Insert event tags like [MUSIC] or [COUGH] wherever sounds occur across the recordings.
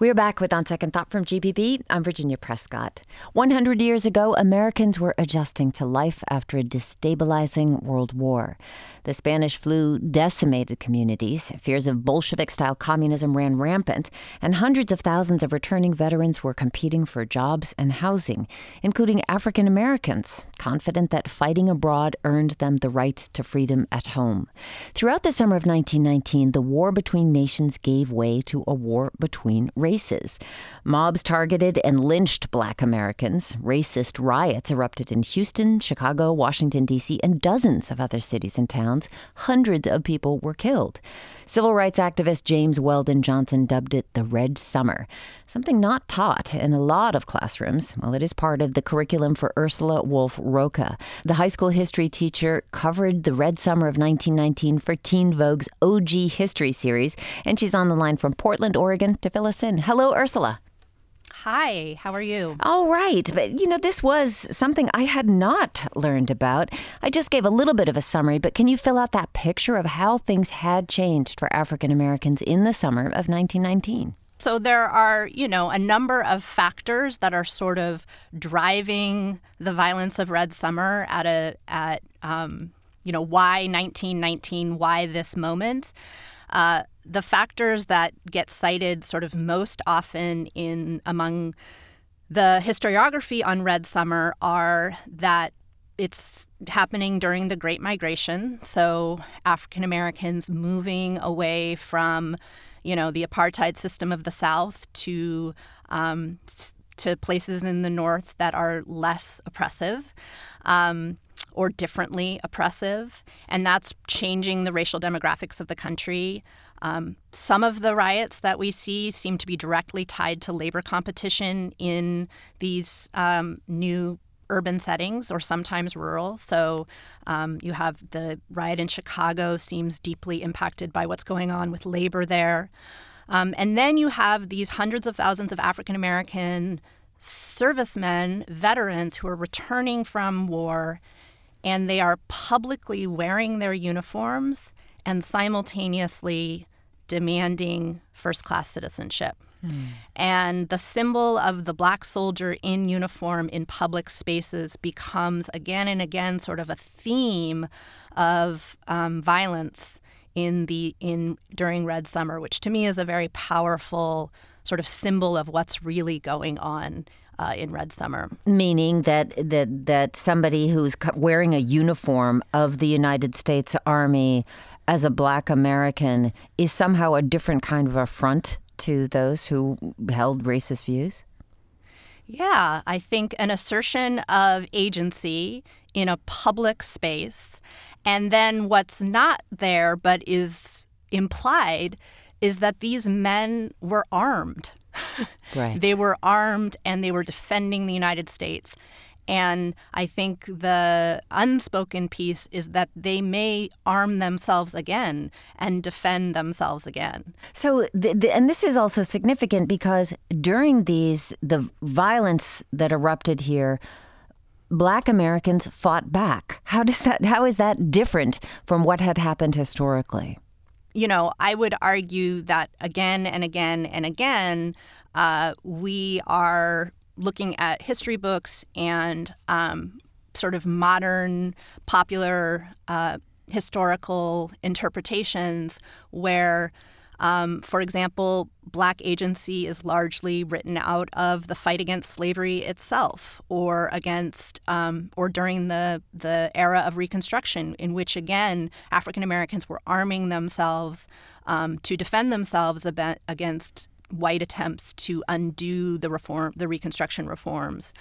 We're back with On Second Thought from GPB. I'm Virginia Prescott. 100 years ago, Americans were adjusting to life after a destabilizing world war. The Spanish flu decimated communities, fears of Bolshevik style communism ran rampant, and hundreds of thousands of returning veterans were competing for jobs and housing, including African Americans, confident that fighting abroad earned them the right to freedom at home. Throughout the summer of 1919, the war between nations gave way to a war between races races. Mobs targeted and lynched black Americans. Racist riots erupted in Houston, Chicago, Washington, D.C., and dozens of other cities and towns. Hundreds of people were killed. Civil rights activist James Weldon Johnson dubbed it the Red Summer, something not taught in a lot of classrooms. Well, it is part of the curriculum for Ursula Wolfe-Rocca. The high school history teacher covered the Red Summer of 1919 for Teen Vogue's OG History series, and she's on the line from Portland, Oregon to fill us in. Hello, Ursula. Hi, how are you? All right. But, you know, this was something I had not learned about. I just gave a little bit of a summary, but can you fill out that picture of how things had changed for African Americans in the summer of 1919? So there are, you know, a number of factors that are sort of driving the violence of Red Summer at a at um, you know why 1919, why this moment. Uh, the factors that get cited sort of most often in among the historiography on Red Summer are that it's happening during the Great Migration. So African Americans moving away from, you know, the apartheid system of the South to um, to places in the North that are less oppressive. Um, or differently oppressive, and that's changing the racial demographics of the country. Um, some of the riots that we see seem to be directly tied to labor competition in these um, new urban settings or sometimes rural. So um, you have the riot in Chicago seems deeply impacted by what's going on with labor there. Um, and then you have these hundreds of thousands of African American servicemen, veterans who are returning from war, and they are publicly wearing their uniforms and simultaneously demanding first class citizenship. Mm. And the symbol of the black soldier in uniform in public spaces becomes again and again sort of a theme of um, violence in the in during Red Summer, which to me is a very powerful sort of symbol of what's really going on uh, in Red Summer. Meaning that that that somebody who's wearing a uniform of the United States Army as a Black American is somehow a different kind of affront to those who held racist views. Yeah, I think an assertion of agency in a public space, and then what's not there but is implied is that these men were armed. [LAUGHS] Right. they were armed and they were defending the United States. And I think the unspoken piece is that they may arm themselves again and defend themselves again. So, the, the, and this is also significant because during these, the violence that erupted here, black Americans fought back. How does that, how is that different from what had happened historically? You know, I would argue that again and again and again, uh, we are looking at history books and um, sort of modern, popular uh, historical interpretations where um, for example, black agency is largely written out of the fight against slavery itself, or against, um, or during the the era of Reconstruction, in which again African Americans were arming themselves um, to defend themselves against white attempts to undo the reform, the Reconstruction reforms.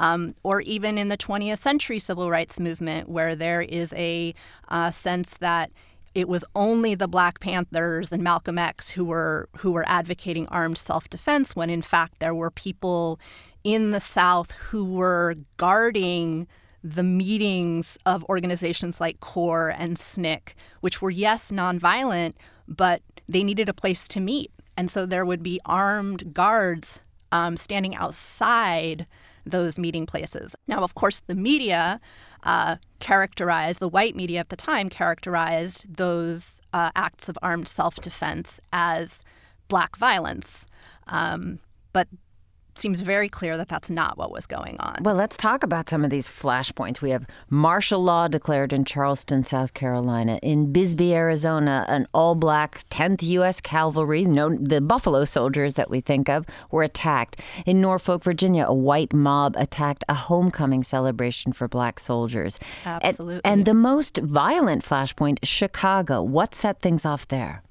Um, or even in the 20th century civil rights movement, where there is a uh, sense that it was only the Black Panthers and Malcolm X who were who were advocating armed self-defense when in fact there were people in the South who were guarding the meetings of organizations like CORE and SNCC, which were yes nonviolent, but they needed a place to meet And so there would be armed guards um, standing outside those meeting places. Now, of course, the media uh, characterized, the white media at the time characterized those uh, acts of armed self defense as black violence. Um, but seems very clear that that's not what was going on. Well, let's talk about some of these flashpoints. We have martial law declared in Charleston, South Carolina. In Bisbee, Arizona, an all black 10th U.S. Cavalry, the Buffalo soldiers that we think of, were attacked. In Norfolk, Virginia, a white mob attacked a homecoming celebration for black soldiers. Absolutely. And, and the most violent flashpoint, Chicago. What set things off there?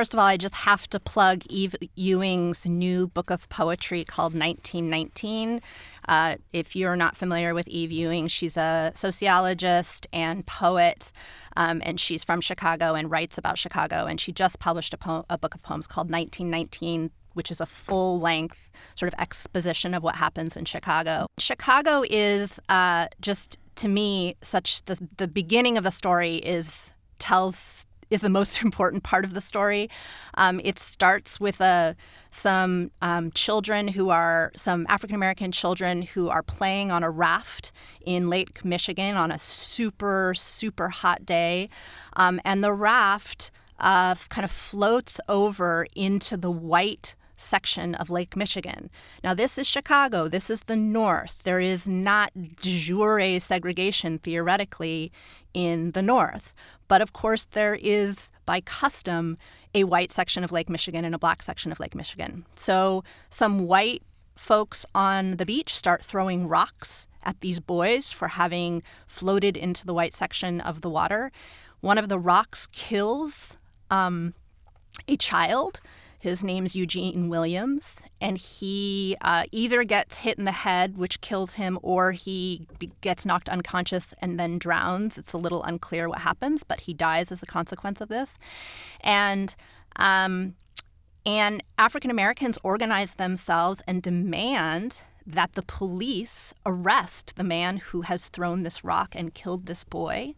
First of all, I just have to plug Eve Ewing's new book of poetry called 1919. Uh, if you're not familiar with Eve Ewing, she's a sociologist and poet, um, and she's from Chicago and writes about Chicago. And she just published a, po- a book of poems called 1919 which is a full length sort of exposition of what happens in Chicago. Chicago is uh, just, to me, such the, the beginning of the story is tells is the most [LAUGHS] important part of the story. Um, it starts with uh, some um, children who are some African American children who are playing on a raft in Lake Michigan on a super super hot day, um, and the raft uh, kind of floats over into the white section of Lake Michigan. Now, this is Chicago. This is the North. There is not de jure segregation theoretically in the North. But of course, there is, by custom, a white section of Lake Michigan and a black section of Lake Michigan. So some white folks on the beach start throwing rocks at these boys for having floated into the white section of the water. One of the rocks kills um, a child his name's Eugene Williams, and he uh, either gets hit in the head, which kills him, or he gets knocked unconscious and then drowns. It's a little unclear what happens, but he dies as a consequence of this. And um, and African Americans organize themselves and demand that the police arrest the man who has thrown this rock and killed this boy.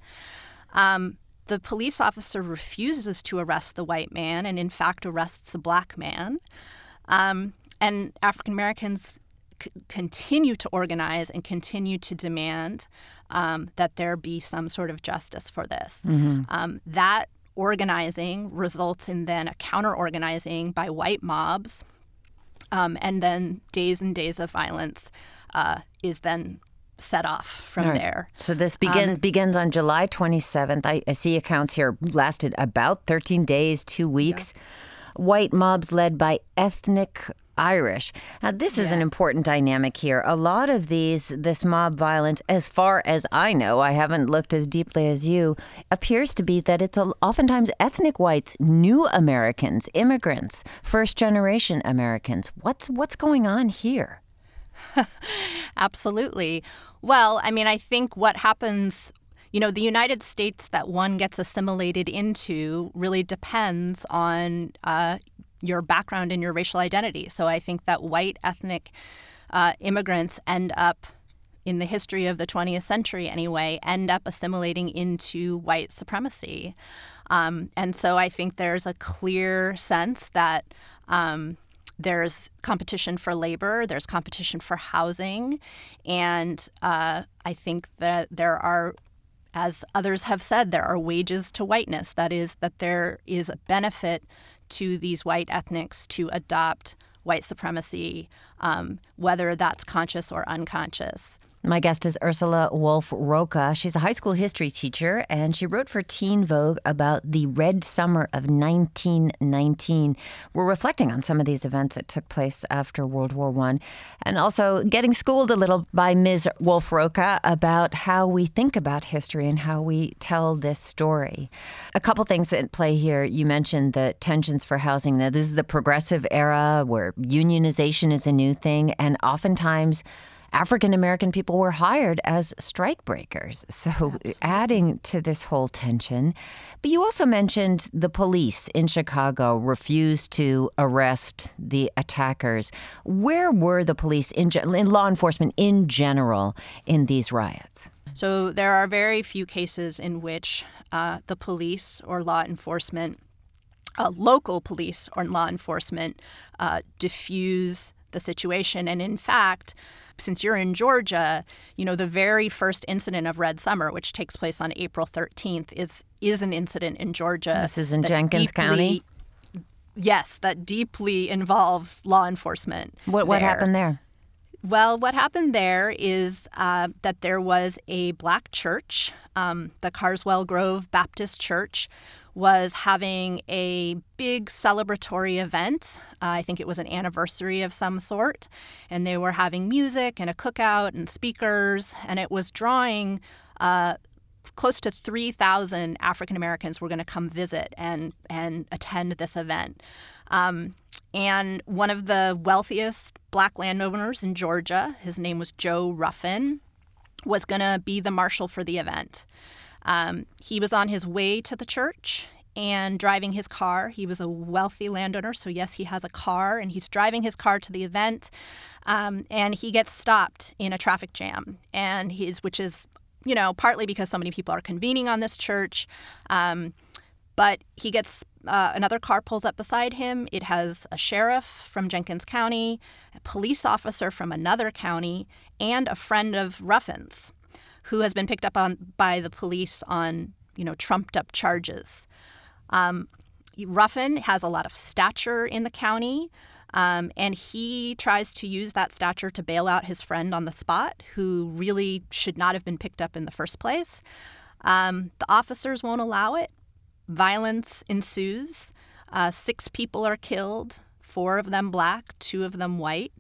Um, the police officer refuses to arrest the white man and, in fact, arrests a black man. Um, and African Americans c- continue to organize and continue to demand um, that there be some sort of justice for this. Mm-hmm. Um, that organizing results in then a counter organizing by white mobs, um, and then days and days of violence uh, is then set off from right. there. So this begin, um, begins on July 27th. I, I, see accounts here lasted about 13 days, two weeks. Yeah. White mobs led by ethnic Irish. Now, this is yeah. an important dynamic here. A lot of these, this mob violence, as far as I know, I haven't looked as deeply as you, appears to be that it's oftentimes ethnic whites, new Americans, immigrants, first generation Americans. What's what's going on here? [LAUGHS] Absolutely. Well, I mean, I think what happens you know, the United States that one gets assimilated into really depends on uh, your background and your racial identity. So I think that white ethnic uh, immigrants end up, in the history of the 20th century anyway, end up assimilating into white supremacy. Um, and so I think there's a clear sense that. Um, there's competition for labor, there's competition for housing, and uh, I think that there are, as others have said, there are wages to whiteness. That is, that there is a benefit to these white ethnics to adopt white supremacy, um, whether that's conscious or unconscious. My guest is Ursula Wolfe-Rocca. She's a high school history teacher, and she wrote for Teen Vogue about the Red Summer of 1919. We're reflecting on some of these events that took place after World War I, and also getting schooled a little by Ms. Wolfe-Rocca about how we think about history and how we tell this story. A couple things at play here. You mentioned the tensions for housing. Now, this is the progressive era where unionization is a new thing, and oftentimes African American people were hired as strikebreakers. So Absolutely. adding to this whole tension. But you also mentioned the police in Chicago refused to arrest the attackers. Where were the police in, in law enforcement in general in these riots? So there are very few cases in which uh, the police or law enforcement uh, local police or law enforcement uh, diffuse the situation. And in fact, since you're in Georgia, you know the very first incident of Red Summer, which takes place on April 13th, is is an incident in Georgia. This is in Jenkins deeply, County. Yes, that deeply involves law enforcement. What what there. happened there? Well, what happened there is uh, that there was a black church, um, the Carswell Grove Baptist Church, was having a big celebratory event. Uh, I think it was an anniversary of some sort. And they were having music and a cookout and speakers, and it was drawing. Uh, close to 3,000 African Americans were going to come visit and, and attend this event. Um, and one of the wealthiest black landowners in Georgia, his name was Joe Ruffin, was going to be the marshal for the event. Um, he was on his way to the church and driving his car. He was a wealthy landowner, so yes, he has a car, and he's driving his car to the event. Um, and he gets stopped in a traffic jam, and he's which is you know partly because so many people are convening on this church. Um, but he gets uh, another car pulls up beside him. It has a sheriff from Jenkins County, a police officer from another county, and a friend of Ruffin's who has been picked up on by the police on you know trumped up charges. Um, Ruffin has a lot of stature in the county. Um, and he tries to use that stature to bail out his friend on the spot, who really should not have been picked up in the first place. Um, the officers won't allow it. Violence ensues. Uh, six people are killed, four of them black, two of them white.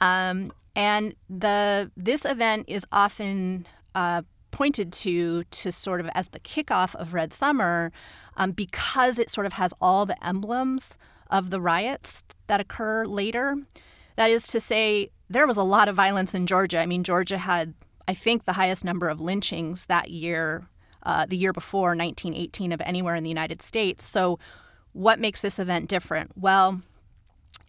Um, and the this event is often uh, pointed to to sort of as the kickoff of Red Summer um, because it sort of has all the emblems of the riots that occur later. That is to say, there was a lot of violence in Georgia. I mean, Georgia had, I think, the highest number of lynchings that year, uh, the year before 1918, of anywhere in the United States. So, what makes this event different? Well,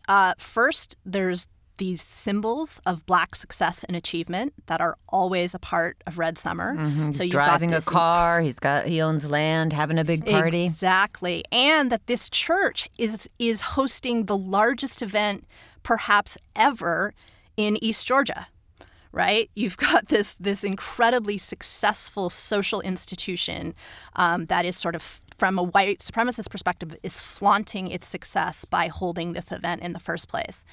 uh, first, there's these symbols of black success and achievement that are always a part of Red Summer. Mm-hmm. He's so you've driving a car. He's got he owns land, having a big party. Exactly, and that this church is is hosting the largest event perhaps ever in East Georgia. Right, you've got this this incredibly successful social institution um, that is sort of from a white supremacist perspective is flaunting its success by holding this event in the first place.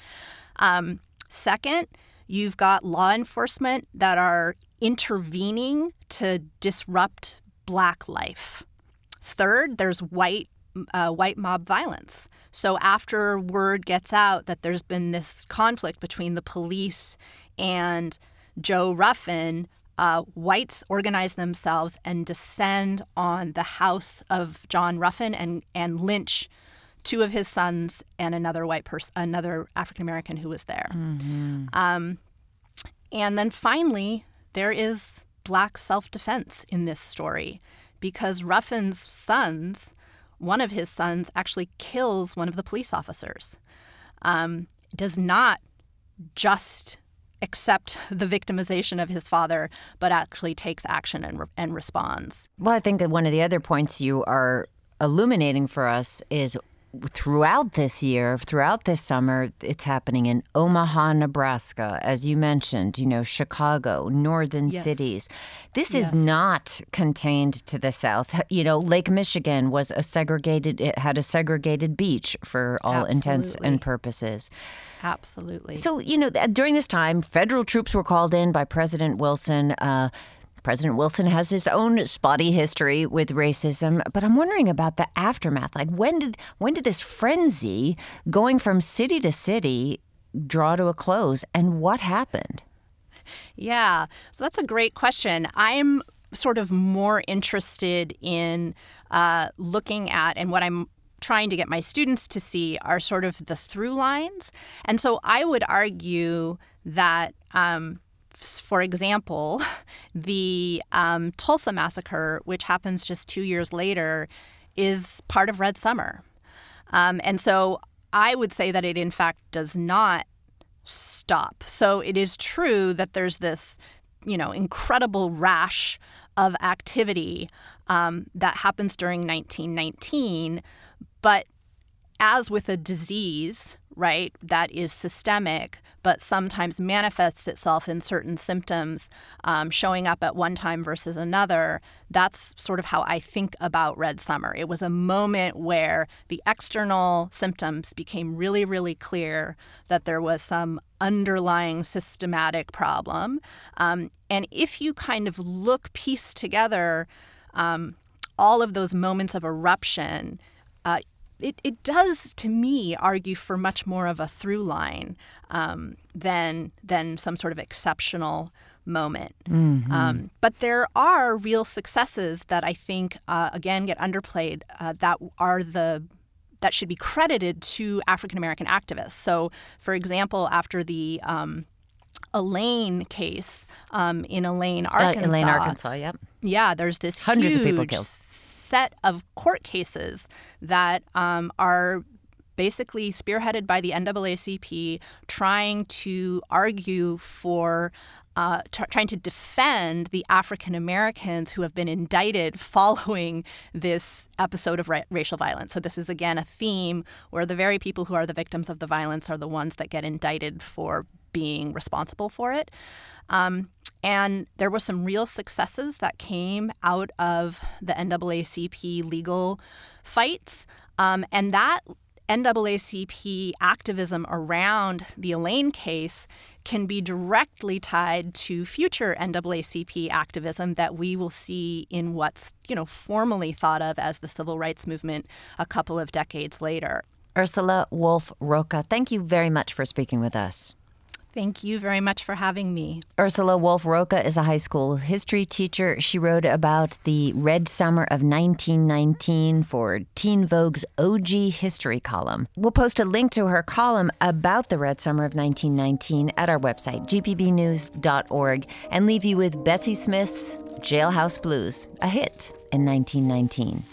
Um, second, you've got law enforcement that are intervening to disrupt black life. Third, there's white uh, white mob violence. So after word gets out that there's been this conflict between the police and Joe Ruffin, uh, whites organize themselves and descend on the house of John Ruffin and and lynch two of his sons and another white person, another African American who was there. Mm-hmm. Um, and then finally, there is black self defense in this story because Ruffin's sons, one of his sons, actually kills one of the police officers. Um, does not just accept [LAUGHS] the victimization of his father, but actually takes action and, re- and responds. Well, I think that one of the other points you are illuminating for us is throughout this year, throughout this summer, it's happening in Omaha, Nebraska, as you mentioned, you know, Chicago, northern Yes. cities. This Yes. is not contained to the south. You know, Lake Michigan was a segregated, it had a segregated beach for all intents and purposes. Absolutely. So, you know, during this time, federal troops were called in by President Wilson. Uh, President Wilson has his own spotty history with racism, but I'm wondering about the aftermath. Like, when did when did this frenzy, going from city to city, draw to a close, and what happened? Yeah, so that's a great question. I'm sort of more interested in uh, looking at, and what I'm trying to get my students to see are sort of the through lines. And so I would argue that, um, for example, [LAUGHS] the um, Tulsa massacre, which happens just two years later, is part of Red Summer. Um, and so I would say that it, in fact, does not stop. So it is true that there's this, you know, incredible rash of activity um, that happens during 1919, But as with a disease, right, that is systemic, but sometimes manifests itself in certain symptoms um, showing up at one time versus another. That's sort of how I think about Red Summer. It was a moment where the external symptoms became really, really clear that there was some underlying systematic problem. Um, and if you kind of look, piece together um, all of those moments of eruption, uh, it, it does to me argue for much more of a through line um, than than some sort of exceptional moment. Mm-hmm. Um, but there are real successes that I think uh, again get underplayed uh, that are the that should be credited to African American activists. So, for example, after the um, Elaine case um, in Elaine, Arkansas. Uh, Elaine, Arkansas. Yep. Yeah, there's this hundreds huge of people killed set of court cases that um, are basically spearheaded by the NAACP trying to argue for uh, t- trying to defend the African Americans who have been indicted [LAUGHS] following this episode of ra- racial violence. So, this is again a theme where the very people who are the victims of the violence are the ones that get indicted for being responsible for it. Um, and there were some real successes that came out of the NAACP legal fights. Um, and that NAACP activism around the Elaine case can be directly tied to future NAACP activism that we will see in what's, you know, formally thought of as the civil rights movement a couple of decades later. Ursula Wolfe-Rocca, thank you very much for speaking with us. Thank you very much for having me. Ursula Wolfe-Rocca is a high school history teacher. She wrote about the Red Summer of 1919 for Teen Vogue's OG History column. We'll post a link to her column about the Red Summer of 1919 at our website, gpbnews.org, and leave you with Bessie Smith's Jailhouse Blues, a hit in 1919.